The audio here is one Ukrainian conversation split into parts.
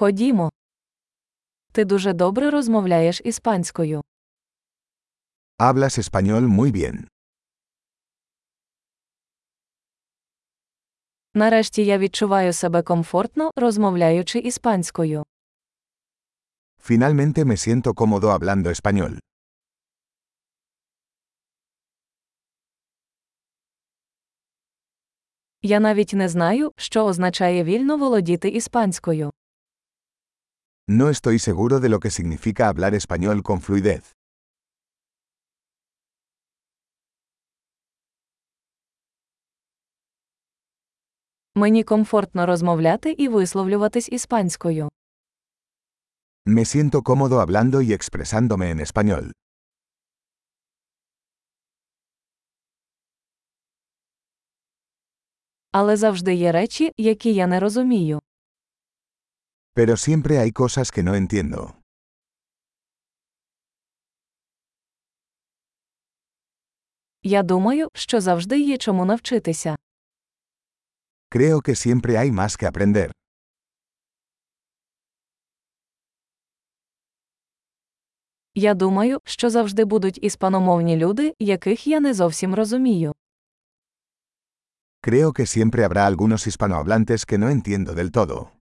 Ходімо. Ти дуже добре розмовляєш іспанською. Hablas español muy bien. Нарешті я відчуваю себе комфортно, розмовляючи іспанською. Finalmente me siento cómodo hablando español. Я навіть не знаю, що означає вільно володіти іспанською. No estoy seguro de lo que significa hablar español con fluidez. Мені комфортно розмовляти і висловлюватись іспанською. Me siento cómodo hablando y expresándome en español. Але завжди є речі, які я не розумію. Pero siempre hay cosas que no entiendo. Я думаю, що завжди є чому навчитися. Creo que siempre hay más que aprender. Я думаю, що завжди будуть іспаномовні люди, яких я не зовсім розумію. Creo que siempre habrá algunos hispanohablantes que no entiendo del todo.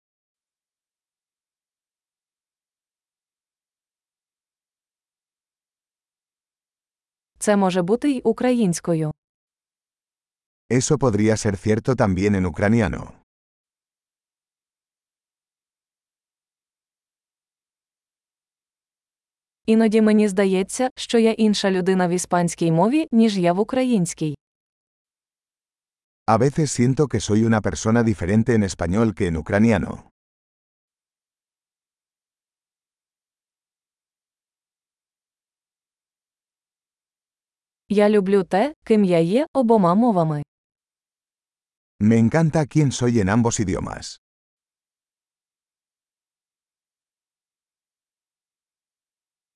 Це може бути й українською. Eso podría ser cierto también en ucraniano. Іноді мені здається, що я інша людина в іспанській мові, ніж я в українській. A veces siento que soy una persona diferente en español que en ucraniano. Я люблю те, ким я є обома мовами. Me encanta quién soy en ambos idiomas.